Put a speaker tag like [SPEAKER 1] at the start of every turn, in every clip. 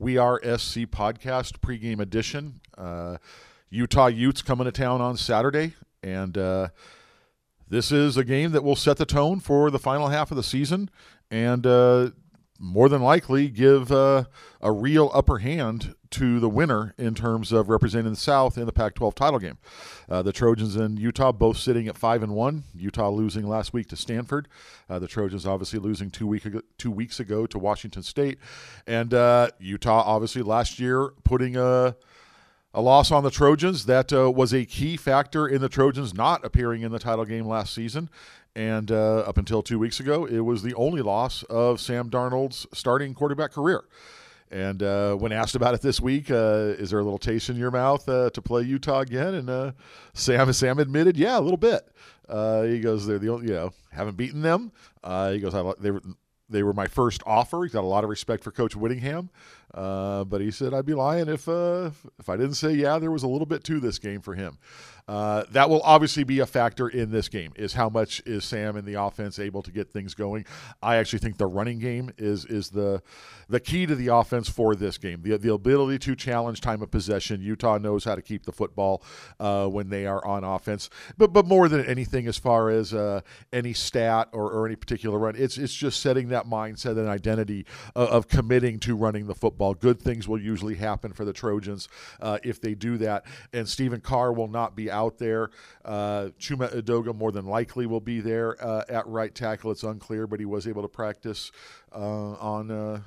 [SPEAKER 1] We Are SC podcast pregame edition. Uh, Utah Utes coming to town on Saturday, and uh, this is a game that will set the tone for the final half of the season, and uh, more than likely give uh, a real upper hand to the winner in terms of representing the South in the Pac-12 title game. Uh, the Trojans and Utah both sitting at five and one. Utah losing last week to Stanford. Uh, the Trojans obviously losing two week ago, two weeks ago to Washington State, and uh, Utah obviously last year putting a a loss on the Trojans that uh, was a key factor in the Trojans not appearing in the title game last season. And uh, up until two weeks ago, it was the only loss of Sam Darnold's starting quarterback career. And uh, when asked about it this week, uh, is there a little taste in your mouth uh, to play Utah again? And uh, Sam Sam admitted, yeah, a little bit. Uh, he goes, they're the only, you know, haven't beaten them. Uh, he goes, they were they were my first offer. He's got a lot of respect for Coach Whittingham, but he said I'd be lying if if I didn't say yeah, there was a little bit to this game for him. Uh, that will obviously be a factor in this game. Is how much is Sam and the offense able to get things going? I actually think the running game is is the the key to the offense for this game. The the ability to challenge time of possession. Utah knows how to keep the football uh, when they are on offense. But but more than anything, as far as uh, any stat or, or any particular run, it's it's just setting that mindset and identity of, of committing to running the football. Good things will usually happen for the Trojans uh, if they do that. And Stephen Carr will not be out there. Uh, Chuma Edoga more than likely will be there uh, at right tackle. It's unclear, but he was able to practice uh, on uh,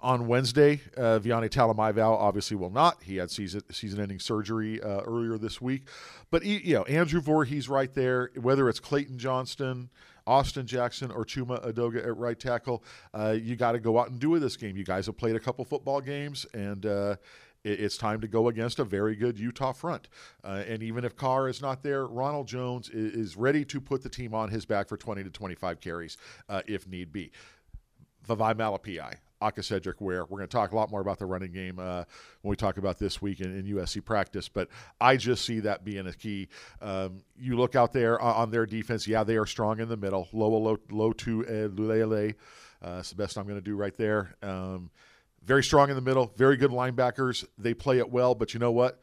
[SPEAKER 1] on Wednesday. Uh, Talamaivao obviously will not. He had season season-ending surgery uh, earlier this week. But you know, Andrew Voorhees right there. Whether it's Clayton Johnston, Austin Jackson, or Chuma Edoga at right tackle, uh, you got to go out and do it this game. You guys have played a couple football games, and uh, it's time to go against a very good Utah front. Uh, and even if Carr is not there, Ronald Jones is, ready to put the team on his back for 20 to 25 carries uh, if need be. Vavae Malepeai, Aca'Cedric Ware. We're going to talk a lot more about the running game uh, when we talk about this week in, in, USC practice, but I just see that being a key. Um, you look out there on, their defense, yeah, they are strong in the middle. Loa low, low to uh, Lulele. Uh, that's the best I'm going to do right there. Um, very strong in the middle, very good linebackers. They play it well, but you know what?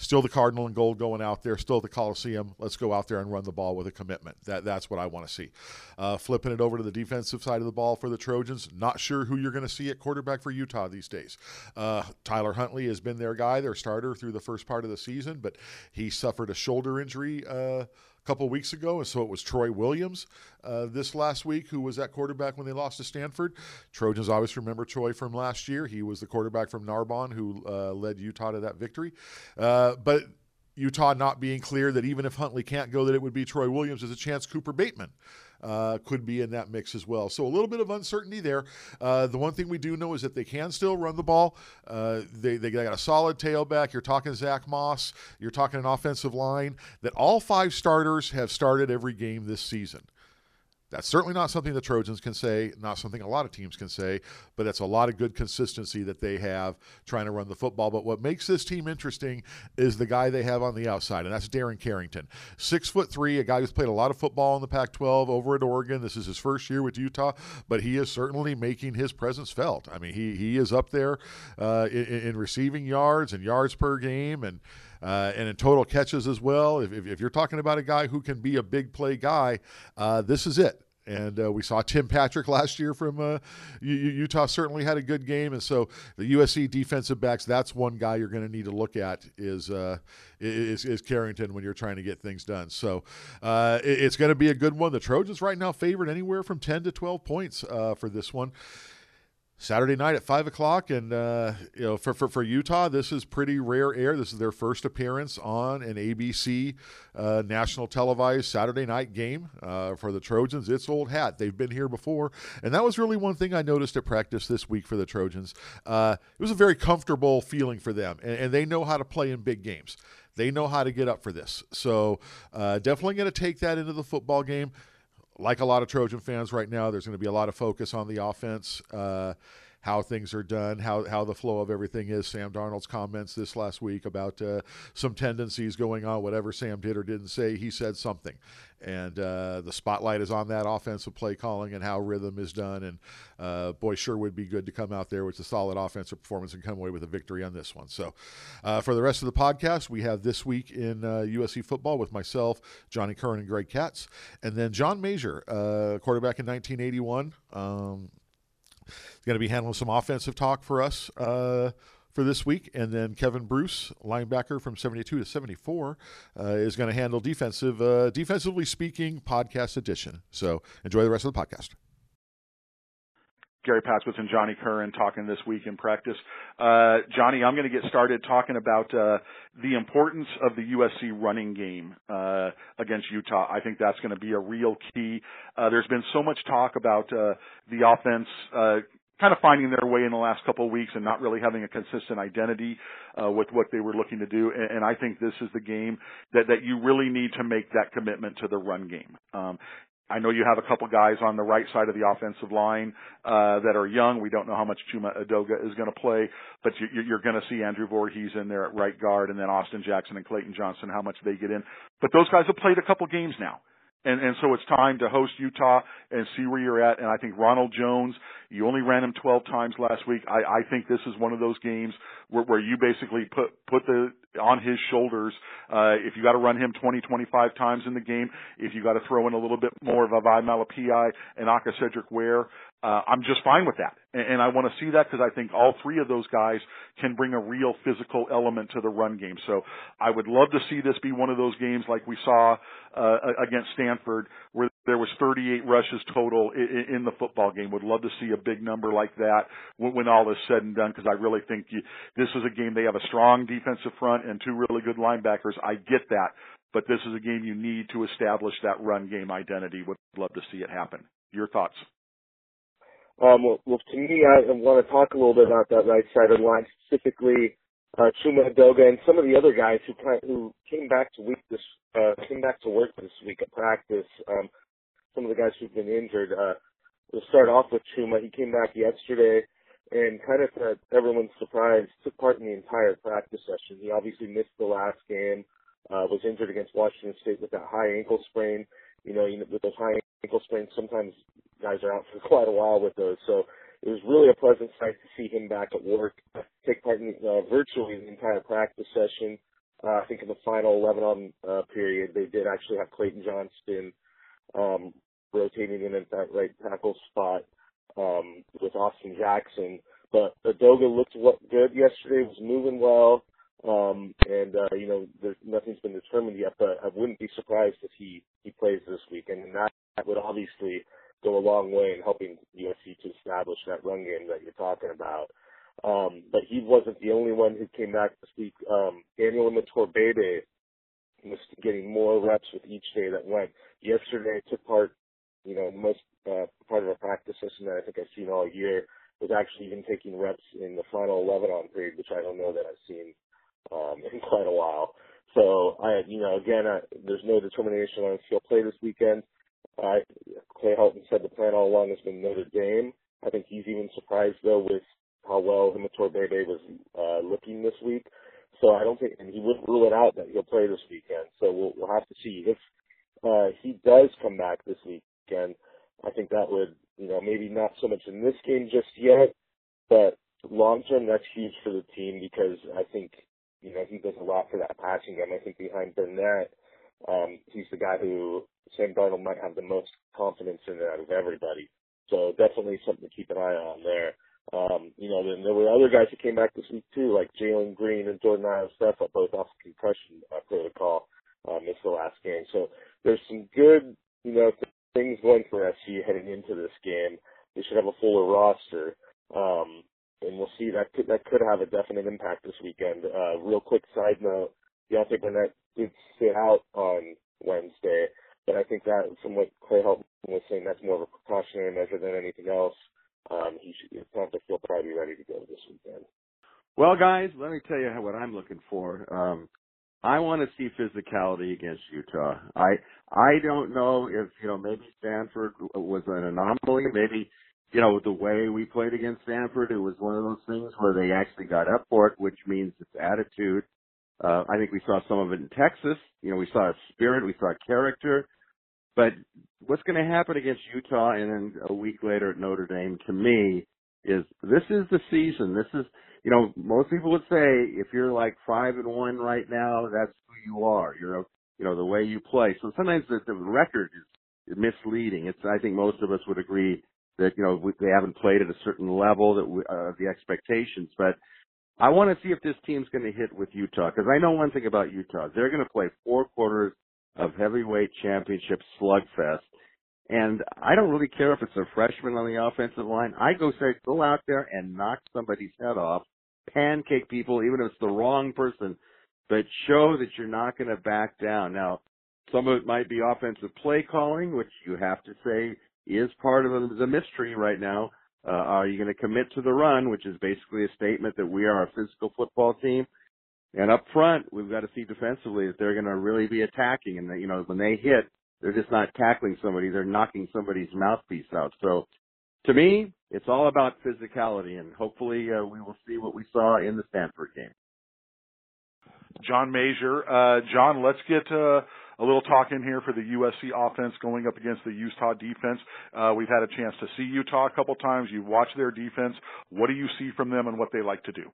[SPEAKER 1] Still the Cardinal and Gold going out there, still the Coliseum. Let's go out there and run the ball with a commitment. That, that's what I want to see. Uh, flipping it over to the defensive side of the ball for the Trojans, not sure who you're going to see at quarterback for Utah these days. Uh, Tyler Huntley has been their guy, their starter through the first part of the season, but he suffered a shoulder injury. Uh, couple weeks ago, and so it was Troy Williams uh, this last week who was at quarterback when they lost to Stanford. Trojans always remember Troy from last year. He was the quarterback from Narbonne who uh, led Utah to that victory. Uh, but Utah not being clear that even if Huntley can't go, that it would be Troy Williams. There's a chance Cooper Bateman uh, could be in that mix as well. So a little bit of uncertainty there. Uh, the one thing we do know is that they can still run the ball. Uh, they, they got a solid tailback. You're talking Zach Moss. You're talking an offensive line that all five starters have started every game this season. That's certainly not something the Trojans can say, not something a lot of teams can say, but that's a lot of good consistency that they have trying to run the football. But what makes this team interesting is the guy they have on the outside, and that's Darren Carrington. Six foot three, a guy who's played a lot of football in the Pac 12 over at Oregon. This is his first year with Utah, but he is certainly making his presence felt. I mean, he, he is up there uh, in, in receiving yards and yards per game and uh, and in total catches as well. If, if, if, you're talking about a guy who can be a big play guy, uh, this is it. And uh, we saw Tim Patrick last year from uh, Utah. Certainly had a good game, and so the USC defensive backs. That's one guy you're going to need to look at is, uh, is is Carrington when you're trying to get things done. So uh, it's going to be a good one. The Trojans right now favored anywhere from 10 to 12 points uh, for this one. Saturday night at five o'clock, and uh, you know, for, for, for Utah, this is pretty rare air. This is their first appearance on an ABC uh, national televised Saturday night game uh, for the Trojans. It's old hat. They've been here before, and that was really one thing I noticed at practice this week for the Trojans. Uh, it was a very comfortable feeling for them, and, and, they know how to play in big games. They know how to get up for this. So uh, definitely going to take that into the football game like a lot of Trojan fans right now, there's going to be a lot of focus on the offense. Uh, how things are done, how how the flow of everything is. Sam Darnold's comments this last week about uh, some tendencies going on. Whatever Sam did or didn't say, he said something, and uh, the spotlight is on that offensive play calling and how rhythm is done. And uh, boy, sure would be good to come out there with a solid offensive performance and come away with a victory on this one. So, uh, for the rest of the podcast, we have this week in USC uh, football with myself, Johnny Curran, and Greg Katz, and then John Mazur, uh, quarterback in 1981. Um, going to be handling some offensive talk for us uh, for this week. And then Kevin Bruce, linebacker from 72 to 74, uh, is going to handle defensive, uh, defensively speaking, podcast edition. So enjoy the rest of the podcast.
[SPEAKER 2] Garry Paskwietz and Johnny Curran talking this week in practice. Uh, Johnny, I'm going to get started talking about uh, the importance of the USC running game uh, against Utah. I think that's going to be a real key. Uh, there's been so much talk about uh, the offense uh, kind of finding their way in the last couple of weeks and not really having a consistent identity uh, with what they were looking to do. And, and I think this is the game that that you really need to make that commitment to the run game. Um, I know you have a couple guys on the right side of the offensive line uh, that are young. We don't know how much Chuma Edoga is going to play, but you, you're going to see Andrew Voorhees in there at right guard, and then Austin Jackson and Clayton Johnston. How much they get in, but those guys have played a couple games now. And, and so it's time to host Utah and see where you're at. And I think Ronald Jones, you only ran him 12 times last week. I, I think this is one of those games where, where you basically put, put the, on his shoulders. Uh, if you got to run him 20, 25 times in the game, if you got to throw in a little bit more of a Vai Malepeai and Aca'Cedric Ware, uh, I'm just fine with that. And, and I want to see that because I think all three of those guys can bring a real physical element to the run game. So I would love to see this be one of those games like we saw uh, against Stanford where there was 38 rushes total in, the football game. Would love to see a big number like that when, when all is said and done because I really think you, this is a game they have a strong defensive front and two really good linebackers. I get that, but this is a game you need to establish that run game identity. Would love to see it happen. Your thoughts?
[SPEAKER 3] Um, well, well, to me, I want to talk a little bit about that right side of the line, specifically uh, Chuma Edoga and some of the other guys who who came back to week this uh, came back to work this week at practice. Um, some of the guys who've been injured. Uh, we'll start off with Chuma. He came back yesterday and kind of to everyone's surprise took part in the entire practice session. He obviously missed the last game. Uh, was injured against Washington State with that high ankle sprain. You know, with those high ankle sprains, sometimes guys are out for quite a while with those. So it was really a pleasant sight to see him back at work, take part in uh, virtually the entire practice session. Uh, I think in the final 11 on uh, period, they did actually have Clayton Johnston um, rotating in at that right tackle spot um, with Austin Jackson. But Edoga looked what good yesterday, was moving well. Um, and, uh, you know, there's, nothing's been determined yet, but I wouldn't be surprised if he, he plays this weekend. And that, that would obviously go a long way in helping USC to establish that run game that you're talking about. Um, but he wasn't the only one who came back this week. Um, Daniel Imatorbhebhe was getting more reps with each day that went. Yesterday took part, you know, most uh, part of a practice session that I think I've seen all year was actually even taking reps in the final 11 on period, which I don't know that I've seen um, in quite a while. So I, you know, again, I, there's no determination on if he'll play this weekend. Uh, Clay Helton said the plan all along has been Notre Dame. I think he's even surprised though with how well Imatorbhebhe was uh, looking this week. So I don't think, and he wouldn't rule it out that he'll play this weekend. So we'll, we'll have to see if uh, he does come back this weekend. I think that would, you know, maybe not so much in this game just yet, but long term that's huge for the team because I think, you know, he does a lot for that passing game. I think behind Burnett, um, he's the guy who Sam Darnold might have the most confidence in out of everybody. So definitely something to keep an eye on there. Um, you know, then there were other guys who came back this week too, like Jalen Greene and Jordan Iosefa, both off the concussion uh, protocol, uh, missed the last game. So there's some good, you know, th- things going for SC heading into this game. They should have a fuller roster. Um, and we'll see that could, that could have a definite impact this weekend. Uh, real quick side note, Deontay Burnett did sit out on Wednesday, but I think that from what Clay Helton was saying, that's more of a precautionary measure than anything else. Um, he should, like he'll probably ready to go this weekend.
[SPEAKER 4] Well, guys, let me tell you what I'm looking for. Um, I want to see physicality against Utah. I I don't know if you know maybe Stanford was an anomaly. Maybe you know, the way we played against Stanford, it was one of those things where they actually got up for it, which means it's attitude. Uh, I think we saw some of it in Texas. You know, we saw spirit, we saw character. But what's going to happen against Utah and then a week later at Notre Dame, to me, is this is the season. This is, you know, most people would say if you're like five and one right now, that's who you are. You're, you know, the way you play. So sometimes the, the record is misleading. It's, I think most of us would agree that you know we, they haven't played at a certain level that we, uh, the expectations. But I want to see if this team's going to hit with Utah because I know one thing about Utah: they're going to play four quarters of heavyweight championship slugfest. And I don't really care if it's a freshman on the offensive line. I go say, go out there and knock somebody's head off, pancake people, even if it's the wrong person, but show that you're not going to back down. Now, some of it might be offensive play calling, which you have to say is part of the mystery right now. Uh, are you going to commit to the run, which is basically a statement that we are a physical football team? And up front, we've got to see defensively that they're going to really be attacking, and that, you know when they hit, they're just not tackling somebody; they're knocking somebody's mouthpiece out. So, to me, it's all about physicality, and hopefully, uh, we will see what we saw in the Stanford game.
[SPEAKER 2] John Mazur, uh, John, let's get uh, a little talk in here for the USC offense going up against the Utah defense. Uh, we've had a chance to see Utah a couple times. You've watched their defense. What do you see from them and what they like to do?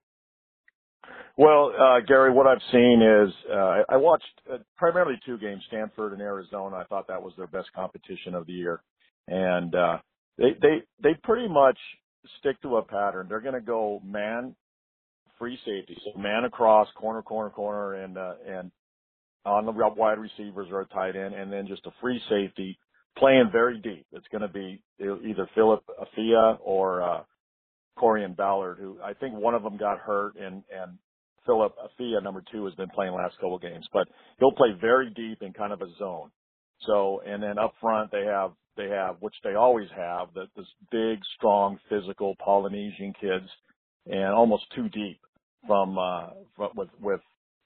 [SPEAKER 5] Well, uh, Gary, what I've seen is uh, I watched uh, primarily two games, Stanford and Arizona. I thought that was their best competition of the year, and uh, they they they pretty much stick to a pattern. They're going to go man free safety, so man across, corner, corner, corner, and uh, and on the wide receivers or a tight end, and then just a free safety playing very deep. It's going to be either Philip Afia or uh, Corrion Ballard, who I think one of them got hurt, and and Philip Afia, number two, has been playing last couple games, but he'll play very deep in kind of a zone. So, and then up front they have they have which they always have that this big, strong, physical Polynesian kids, and almost too deep from uh with with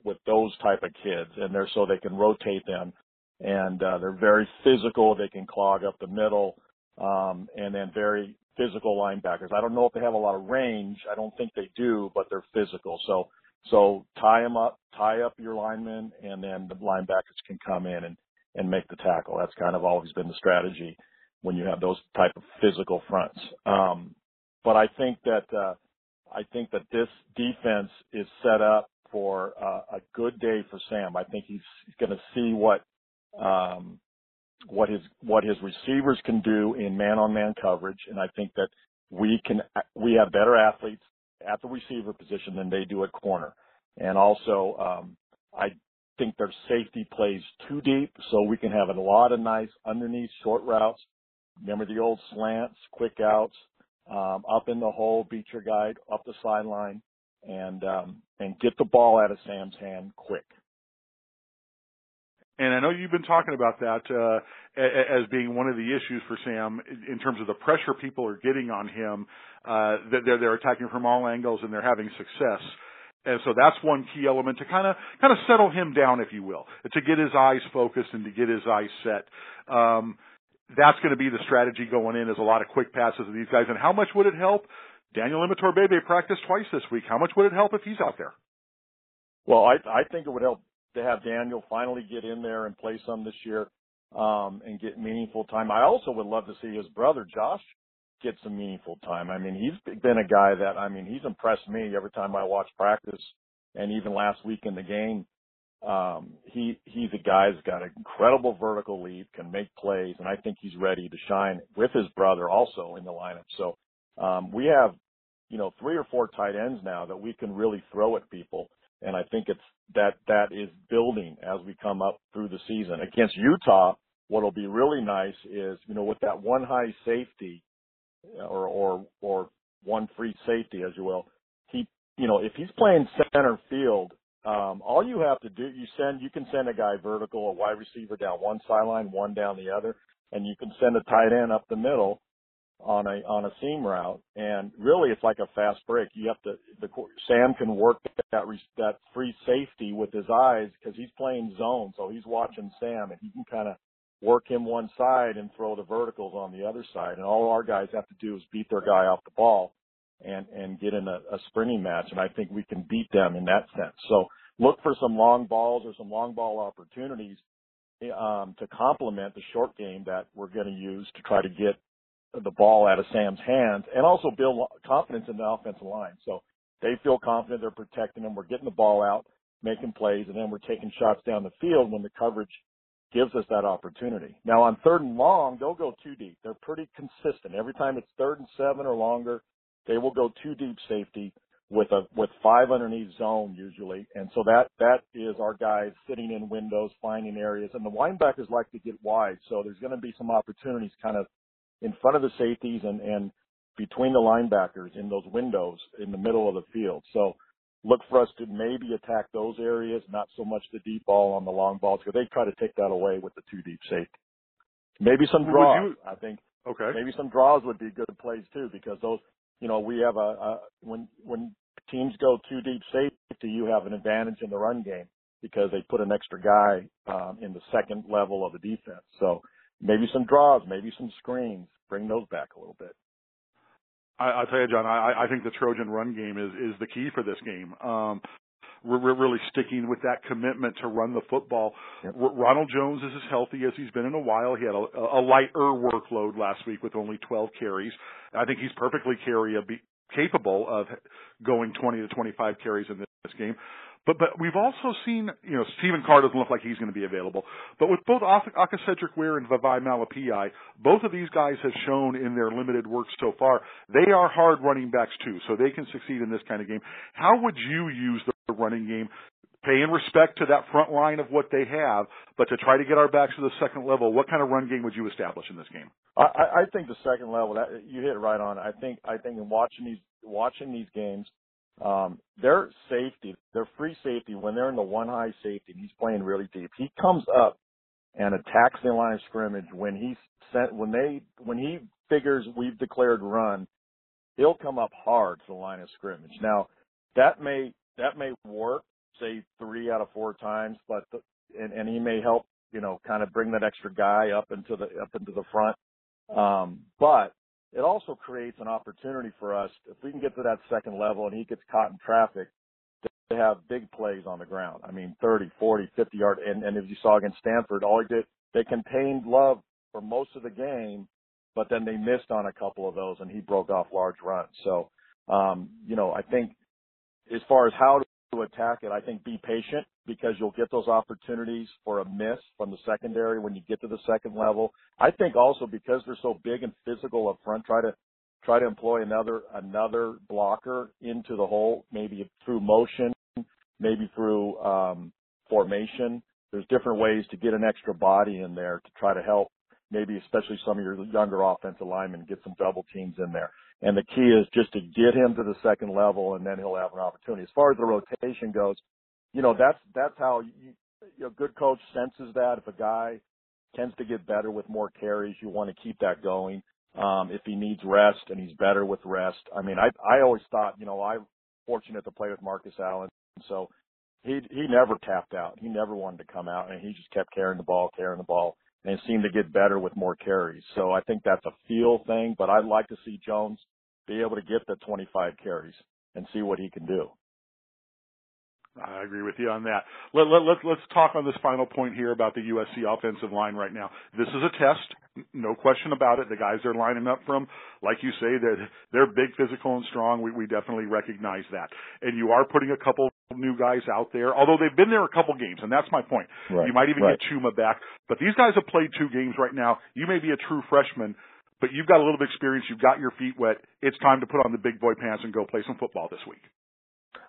[SPEAKER 5] with those type of kids, and they're so they can rotate them, and uh, they're very physical. They can clog up the middle, um, and then very physical linebackers. I don't know if they have a lot of range. I don't think they do, but they're physical. So so tie them up, tie up your linemen, and then the linebackers can come in and and make the tackle. That's kind of always been the strategy when you have those type of physical fronts. Um, but I think that uh, I think that this defense is set up for uh, a good day for Sam. I think he's, he's going to see what um, what his what his receivers can do in man-on-man coverage, and I think that we can we have better athletes at the receiver position than they do at corner. And also, um, I think their safety plays too deep, so we can have a lot of nice underneath short routes. Remember the old slants, quick outs, um, up in the hole, beat your guy up the sideline, and um, and get the ball out of Sam's hand quick.
[SPEAKER 2] And I know you've been talking about that uh, as being one of the issues for Sam in terms of the pressure people are getting on him. Uh, they're, they're attacking from all angles and they're having success. And so that's one key element to kind of kind of settle him down, if you will, to get his eyes focused and to get his eyes set. Um, that's going to be the strategy going in. Is a lot of quick passes to these guys. And how much would it help? Daniel Imatorbhebhe practiced twice this week. How much would it help if he's out there?
[SPEAKER 5] Well, I I think it would help to have Daniel finally get in there and play some this year um, and get meaningful time. I also would love to see his brother Josh get some meaningful time. I mean, he's been a guy that I mean he's impressed me every time I watch practice, and even last week in the game. Um, he he's a guy that's got an incredible vertical leap, can make plays, and I think he's ready to shine with his brother also in the lineup. So um, we have, you know, three or four tight ends now that we can really throw at people and I think it's that that is building as we come up through the season. Against Utah, what'll be really nice is, you know, with that one high safety or or or one free safety, as you will, he, you know, if he's playing center field, um, all you have to do, you send, you can send a guy vertical, a wide receiver down one sideline, one down the other, and you can send a tight end up the middle on a on a seam route, and really it's like a fast break. You have to the Sam can work that that free safety with his eyes because he's playing zone, so he's watching Sam, and he can kind of work him one side and throw the verticals on the other side. And all our guys have to do is beat their guy off the ball and, and get in a, a sprinting match. And I think we can beat them in that sense. So look for some long balls or some long ball opportunities um, to complement the short game that we're going to use to try to get the ball out of Sam's hands and also build confidence in the offensive line. So they feel confident they're protecting them. We're getting the ball out, making plays, and then we're taking shots down the field when the coverage gives us that opportunity. Now on third and long, they'll go too deep. They're pretty consistent. Every time it's third and seven or longer, they will go too deep safety with a with five underneath zone usually. And so that that is our guys sitting in windows, finding areas. And the linebackers like to get wide. So there's gonna be some opportunities kind of in front of the safeties and, and between the linebackers in those windows in the middle of the field. So look for us to maybe attack those areas, not so much the deep ball on the long balls, because they try to take that away with the two deep safety. Maybe some draws. You, I think.
[SPEAKER 2] Okay.
[SPEAKER 5] Maybe some draws would be good plays too, because those, you know, we have a, a when when teams go two deep safety, you have an advantage in the run game because they put an extra guy um, in the second level of the defense. So maybe some draws, maybe some screens. Bring those back a little bit.
[SPEAKER 2] I, will tell you, John. I, I think the Trojan run game is is the key for this game. Um, we're, we're really sticking with that commitment to run the football. Yep. Ronald Jones is as healthy as he's been in a while. He had a, a lighter workload last week with only 12 carries. I think he's perfectly carry capable of going 20 to 25 carries in this game. But but we've also seen, you know, Stephen Carr doesn't look like he's going to be available. But with both Aca'Cedric Ware and Vavae Malepeai, both of these guys have shown in their limited work so far they are hard running backs too, so they can succeed in this kind of game. How would you use the running game? Paying respect to that front line of what they have, but to try to get our backs to the second level, what kind of run game would you establish in this game?
[SPEAKER 5] I, I think the second level that you hit it right on. I think I think in watching these watching these games, um, their safety, their free safety, when they're in the one high safety, he's playing really deep. He comes up and attacks the line of scrimmage when he's sent when they when he figures we've declared run, he'll come up hard to the line of scrimmage. Now that may that may work, say three out of four times, but the, and, and he may help you know kind of bring that extra guy up into the up into the front. Um, but it also creates an opportunity for us if we can get to that second level and he gets caught in traffic to have big plays on the ground. I mean, 30, 40, 50 yard. And, and as you saw against Stanford, all he did, they contained Love for most of the game, but then they missed on a couple of those and he broke off large runs. So, um, you know, I think as far as how to attack it, I think be patient because you'll get those opportunities for a miss from the secondary when you get to the second level. I think also because they're so big and physical up front, try to try to employ another another blocker into the hole, maybe through motion, maybe through um, formation. There's different ways to get an extra body in there to try to help maybe especially some of your younger offensive linemen get some double teams in there. And the key is just to get him to the second level and then he'll have an opportunity. As far as the rotation goes, you know, that's that's how you, you know, good coach senses that. If a guy tends to get better with more carries, you want to keep that going. Um, if he needs rest and he's better with rest, I mean, I I always thought, you know, I'm fortunate to play with Marcus Allen, so he he never tapped out. He never wanted to come out, and he just kept carrying the ball, carrying the ball, and it seemed to get better with more carries. So I think that's a feel thing, but I'd like to see Jones be able to get the 25 carries and see what he can do.
[SPEAKER 2] I agree with you on that. Let, let, let, let's talk on this final point here about the USC offensive line right now. This is a test, no question about it. The guys they're lining up from, like you say, they're, they're big, physical, and strong. We, we definitely recognize that. And you are putting a couple new guys out there, although they've been there a couple games, and that's my point.
[SPEAKER 5] Right,
[SPEAKER 2] you might even
[SPEAKER 5] right.
[SPEAKER 2] get Chuma back. But these guys have played two games right now. You may be a true freshman, but you've got a little bit of experience. You've got your feet wet. It's time to put on the big boy pants and go play some football this week.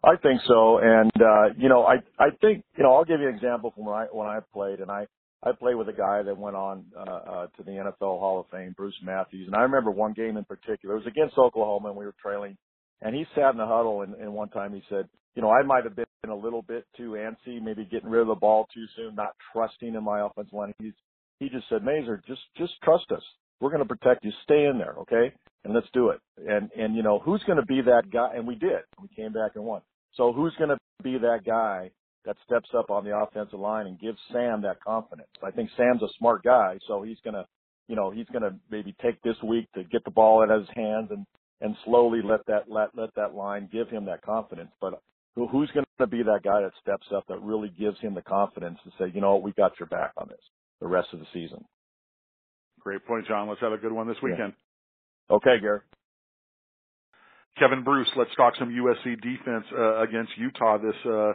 [SPEAKER 5] I think so, and uh, you know, I I think you know I'll give you an example from when I when I played, and I I played with a guy that went on uh, uh, to the NFL Hall of Fame, Bruce Matthews, and I remember one game in particular. It was against Oklahoma, and we were trailing, and he sat in the huddle, and, and one time he said, you know, I might have been a little bit too antsy, maybe getting rid of the ball too soon, not trusting in my offensive line. He's he just said, Mazur, just just trust us. We're going to protect you. Stay in there, okay? And let's do it. And and you know who's going to be that guy? And we did. We came back and won. So who's going to be that guy that steps up on the offensive line and gives Sam that confidence. I think Sam's a smart guy, so he's gonna, you know, he's gonna maybe take this week to get the ball out of his hands and and slowly let that let let that line give him that confidence. But who, who's going to be that guy that steps up that really gives him the confidence to say, you know, we got your back on this the rest of the season.
[SPEAKER 2] Great point, John. Let's have a good one this weekend.
[SPEAKER 5] Yeah. Okay, Gary.
[SPEAKER 2] Kevin Bruce, let's talk some USC defense uh, against Utah this uh,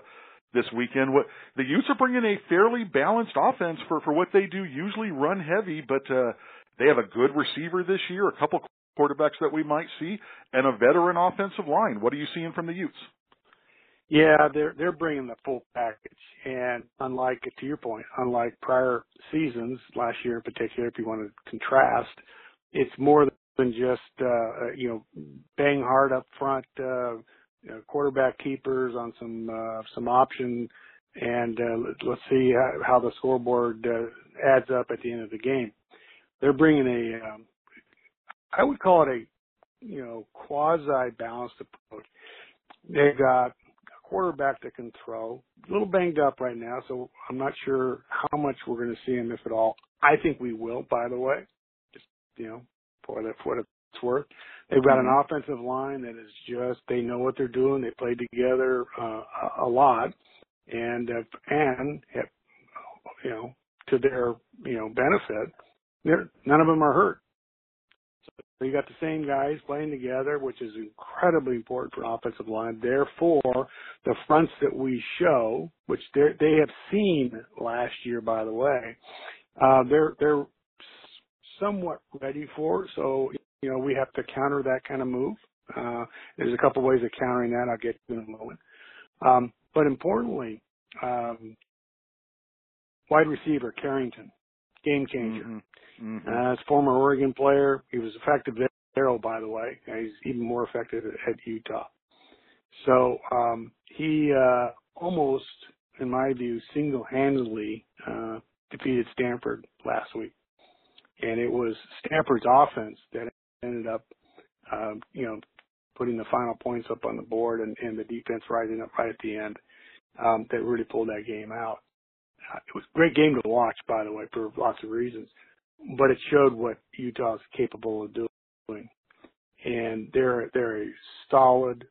[SPEAKER 2] this weekend. What the Utes are bringing a fairly balanced offense for for what they do. Usually run heavy, but uh, they have a good receiver this year, a couple quarterbacks that we might see, and a veteran offensive line. What are you seeing from the Utes?
[SPEAKER 6] Yeah, they're they're bringing the full package, and unlike to your point, unlike prior seasons, last year in particular, if you want to contrast, it's more than just uh, you know bang hard up front, uh, you know, quarterback keepers on some uh, some option, and uh, let's see how, the scoreboard uh, adds up at the end of the game. They're bringing a, um, I would call it a, you know, quasi balanced approach. They've got a quarterback that can throw. A little banged up right now, so I'm not sure how much we're going to see him, if at all. I think we will, by the way. Just you know, for that for what it's worth. They've got an mm-hmm. offensive line that is just they know what they're doing. They play together uh, a lot, and uh, and you know to their you know benefit, none of them are hurt. So you got the same guys playing together, which is incredibly important for offensive line. Therefore, the fronts that we show, which they have seen last year, by the way, uh, they're they're somewhat ready for. So you know we have to counter that kind of move. Uh, there's a couple ways of countering that. I'll get to in a moment. Um, but importantly, um, wide receiver Carrington, game changer. Mm-hmm. Mm-hmm. Uh, former Oregon player, he was effective there, by the way. He's even more effective at, at Utah. So um, he uh, almost, in my view, single-handedly uh, defeated Stanford last week, and it was Stanford's offense that ended up, um, you know, putting the final points up on the board and, and the defense rising up right at the end um, that really pulled that game out. Uh, it was a great game to watch, by the way, for lots of reasons but it showed what Utah's capable of doing. And they're they're a solid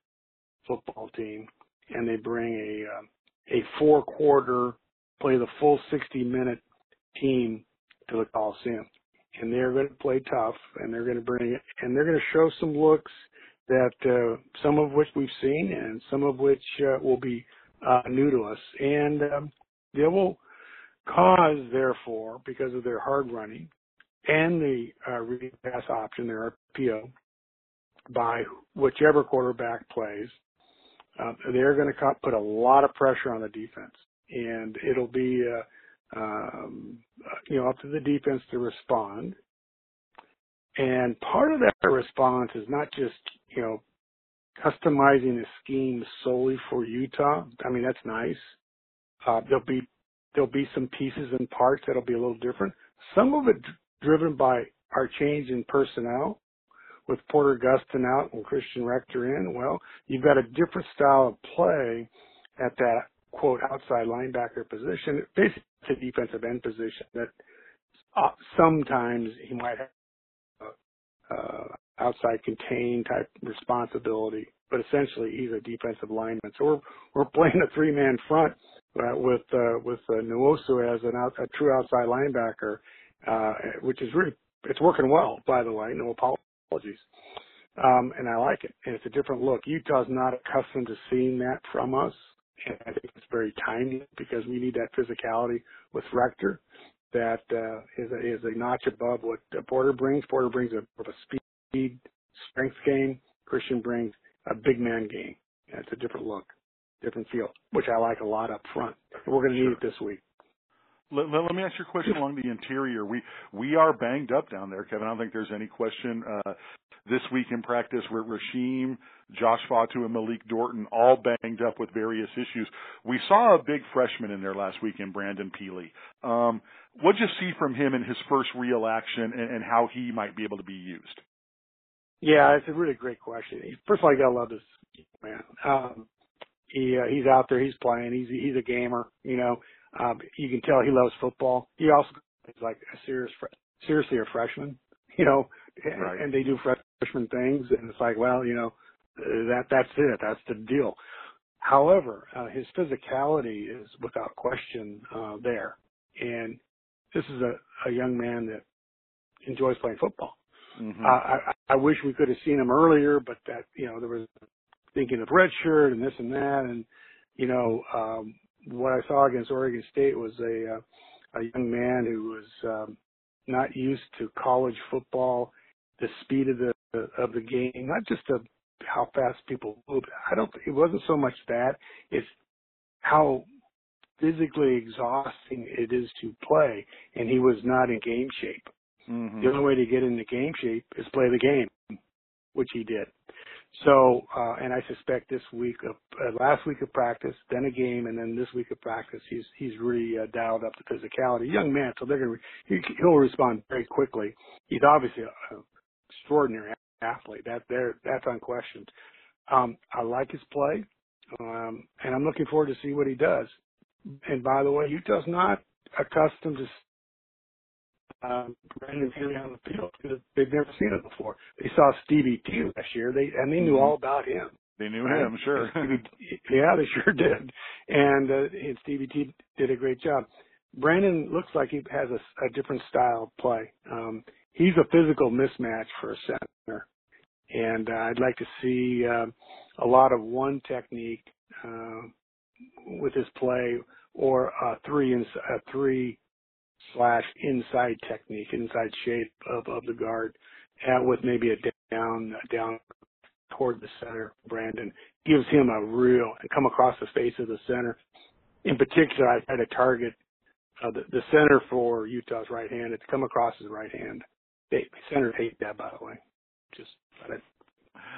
[SPEAKER 6] football team, and they bring a um, a four quarter play the full 60 minute team to the Coliseum, and they're going to play tough, and they're going to bring it, and they're going to show some looks that uh, some of which we've seen, and some of which uh, will be uh, new to us, and um, they will cause, therefore, because of their hard running, and the uh, pass option, their RPO, by whichever quarterback plays, uh, they're going to put a lot of pressure on the defense, and it'll be uh, um, you know up to the defense to respond. And part of that response is not just you know customizing the scheme solely for Utah. I mean that's nice. Uh, there'll be there'll be some pieces and parts that'll be a little different. Some of it driven by our change in personnel with Porter Gustin out and Christian Rector in, well, you've got a different style of play at that quote outside linebacker position. Basically, it's a defensive end position that uh, sometimes he might have uh, uh, outside contain type responsibility, but essentially he's a defensive lineman. So we're we're playing a three man front uh, with uh, with uh, Nwosu as an out, a true outside linebacker uh, which is really it's working well, by the way. No apologies. Um, and I like it. And it's a different look. Utah's not accustomed to seeing that from us. And I think it's very timely because we need that physicality with Rector that uh, is, a, is a notch above what Porter brings. Porter brings a, a speed, strength game. Christian brings a big man game. It's a different look, different feel, which I like a lot up front. We're going to need it this week.
[SPEAKER 2] Let, let, me ask you a question along the interior. We we are banged up down there, Kevin. I don't think there's any question. Uh, this week in practice, we're Rasheem, Josh Fatu, and Malik Dorton all banged up with various issues. We saw a big freshman in there last week in Brandon Pili. Um, what'd you see from him in his first real action, and, and how he might be able to be used?
[SPEAKER 6] Yeah, it's a really great question. First of all, you gotta love this man. Um, he uh, he's out there, he's playing, he's he's a gamer. You know, um, you can tell he loves football. He also is like a serious seriously a freshman. You know,
[SPEAKER 2] right.
[SPEAKER 6] and they do freshman things, and it's like, well, you know, that that's it, that's the deal. However, uh, his physicality is without question uh, there, and this is a, a young man that enjoys playing football.
[SPEAKER 2] Mm-hmm.
[SPEAKER 6] Uh, I, I wish we could have seen him earlier, but that you know there was thinking of red shirt and this and that, and you know um, what I saw against Oregon State was a uh, a young man who was um, not used to college football, the speed of the of the game, not just the how fast people move. I don't. It wasn't so much that it's how physically exhausting it is to play, and he was not in game shape.
[SPEAKER 2] Mm-hmm.
[SPEAKER 6] The only way to get into game shape is play the game, which he did. So, uh, and I suspect this week of uh, last week of practice, then a game, and then this week of practice, he's he's really uh, dialed up the physicality. Young man, so they're gonna he, he'll respond very quickly. He's obviously an extraordinary athlete. That there that's unquestioned. Um, I like his play, um, and I'm looking forward to see what he does. And by the way, Utah's not accustomed to um, Brandon Henry on the field because they've never seen it before. They saw Stevie T last year, they and they knew
[SPEAKER 2] Mhm.
[SPEAKER 6] all about him.
[SPEAKER 2] They knew
[SPEAKER 6] Right?
[SPEAKER 2] him, sure.
[SPEAKER 6] Yeah, they sure did. And, uh, and Stevie T did a great job. Brandon looks like he has a, a different style of play. Um, he's a physical mismatch for a center, and uh, I'd like to see uh, a lot of one technique uh, with his play, or a three ins- a three slash inside technique, inside shape of, of the guard, and with maybe a down down toward the center. Brandon gives him a real and come across the face of the center. In particular, I try to target uh, the, the center for Utah's right hand. It's come across his right hand. They centers hate that, by the way. Just thought I'd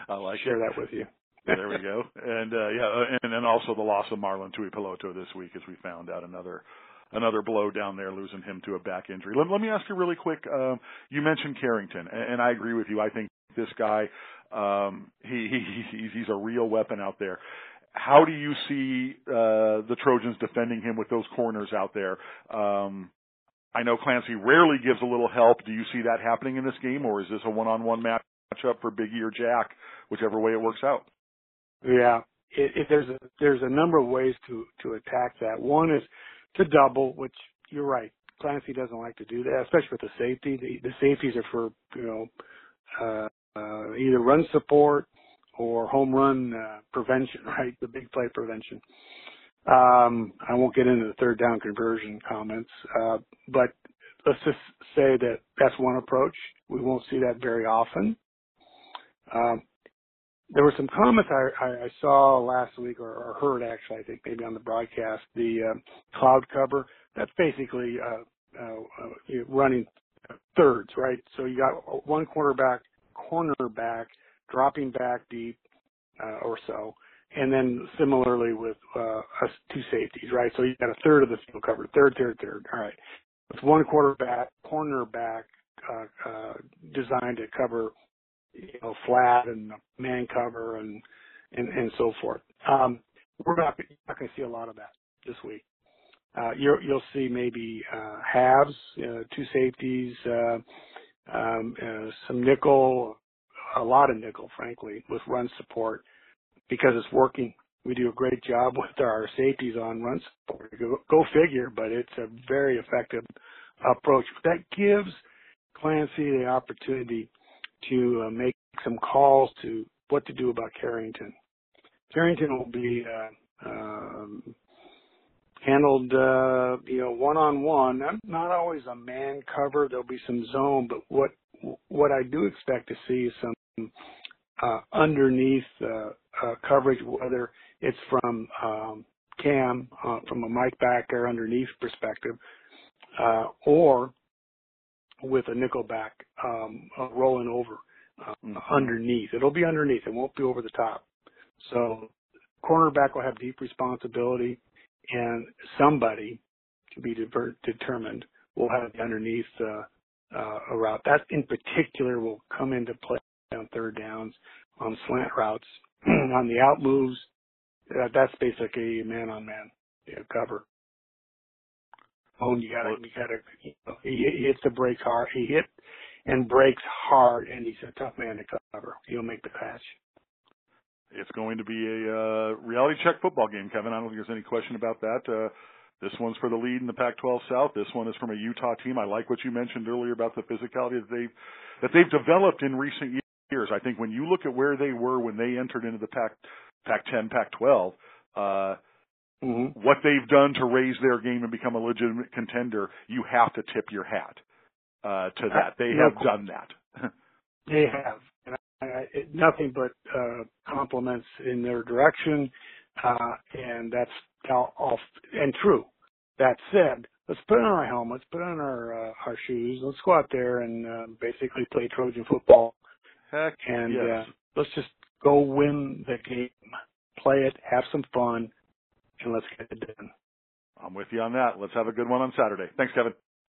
[SPEAKER 2] I like
[SPEAKER 6] share
[SPEAKER 2] it.
[SPEAKER 6] that with you.
[SPEAKER 2] there we go. And uh yeah, and then also the loss of Marlon Tui Tuipulotu this week as we found out another another blow down there, losing him to a back injury. Let, let me ask you really quick. Um, you mentioned Carrington, and, and I agree with you. I think this guy, um, he, he he's, he's a real weapon out there. How do you see uh, the Trojans defending him with those corners out there? Um, I know Clancy rarely gives a little help. Do you see that happening in this game, or is this a one-on-one matchup for Biggie or Jack, whichever way it works out?
[SPEAKER 6] Yeah, it, it, there's a there's a number of ways to to attack that. One is to double, which you're right. Clancy doesn't like to do that, especially with the safety. The, the safeties are for you know uh, uh, either run support or home run uh, prevention, right? The big play prevention. Um, I won't get into the third down conversion comments, uh, but let's just say that that's one approach. We won't see that very often. Um, there were some comments I, I, saw last week or, or heard actually, I think maybe on the broadcast, the uh, cloud cover. That's basically uh, uh, uh, running thirds, right? So you got one quarterback, cornerback dropping back deep uh, or so, and then similarly with uh, us two safeties, right? So you got a third of the field covered, third, third, third. All right, with one quarterback, cornerback designed to cover you know, flat and man cover and and, and so forth. Um, we're not, not going to see a lot of that this week. Uh, you'll, you'll see maybe uh, halves, uh, two safeties, uh, um, uh, some nickel, a lot of nickel, frankly, with run support because it's working. We do a great job with our safeties on run support. Go, go figure, but it's a very effective approach. That gives Clancy the opportunity to uh, make some calls to what to do about Carrington. Carrington will be uh, um, handled, uh, you know, one on one. Not always a man cover. There'll be some zone, but what what I do expect to see is some uh, underneath uh, uh, coverage, whether it's from um, Cam, uh, from a Mike backer underneath perspective, or with a nickel back um, uh, rolling over uh,
[SPEAKER 2] Mm-hmm.
[SPEAKER 6] underneath. It'll be underneath. It won't be over the top. So cornerback will have deep responsibility, and somebody to be determined will have the underneath uh, uh, a route. That in particular will come into play on third downs, on slant routes, on the out moves, uh, that's basically man on man cover. Oh, you gotta, you gotta, you know, he, he hits the brakes hard. He hit and breaks hard, and he's a tough man to cover. He'll make the catch.
[SPEAKER 2] It's going to be a uh, reality check football game, Kevin. I don't think there's any question about that. Uh, this one's for the lead in the Pac-12 South. This one is from a Utah team. I like what you mentioned earlier about the physicality that they've that they've developed in recent years. I think when you look at where they were when they entered into the Pac Pac-10, Pac-12, uh, mm-hmm. what they've done to raise their game and become a legitimate contender, you have to tip your hat uh, to that. They have done that.
[SPEAKER 6] they have. And I, I, it, nothing but uh, compliments in their direction, uh, and that's all, all and true. That said, let's put on our helmets, put on our uh, our shoes. Let's go out there and uh, basically play Trojan football.
[SPEAKER 2] Heck,
[SPEAKER 6] and
[SPEAKER 2] yes.
[SPEAKER 6] uh, let's just go win the game, play it, have some fun, and let's get it done.
[SPEAKER 2] I'm with you on that. Let's have a good one on Saturday. Thanks, Kevin.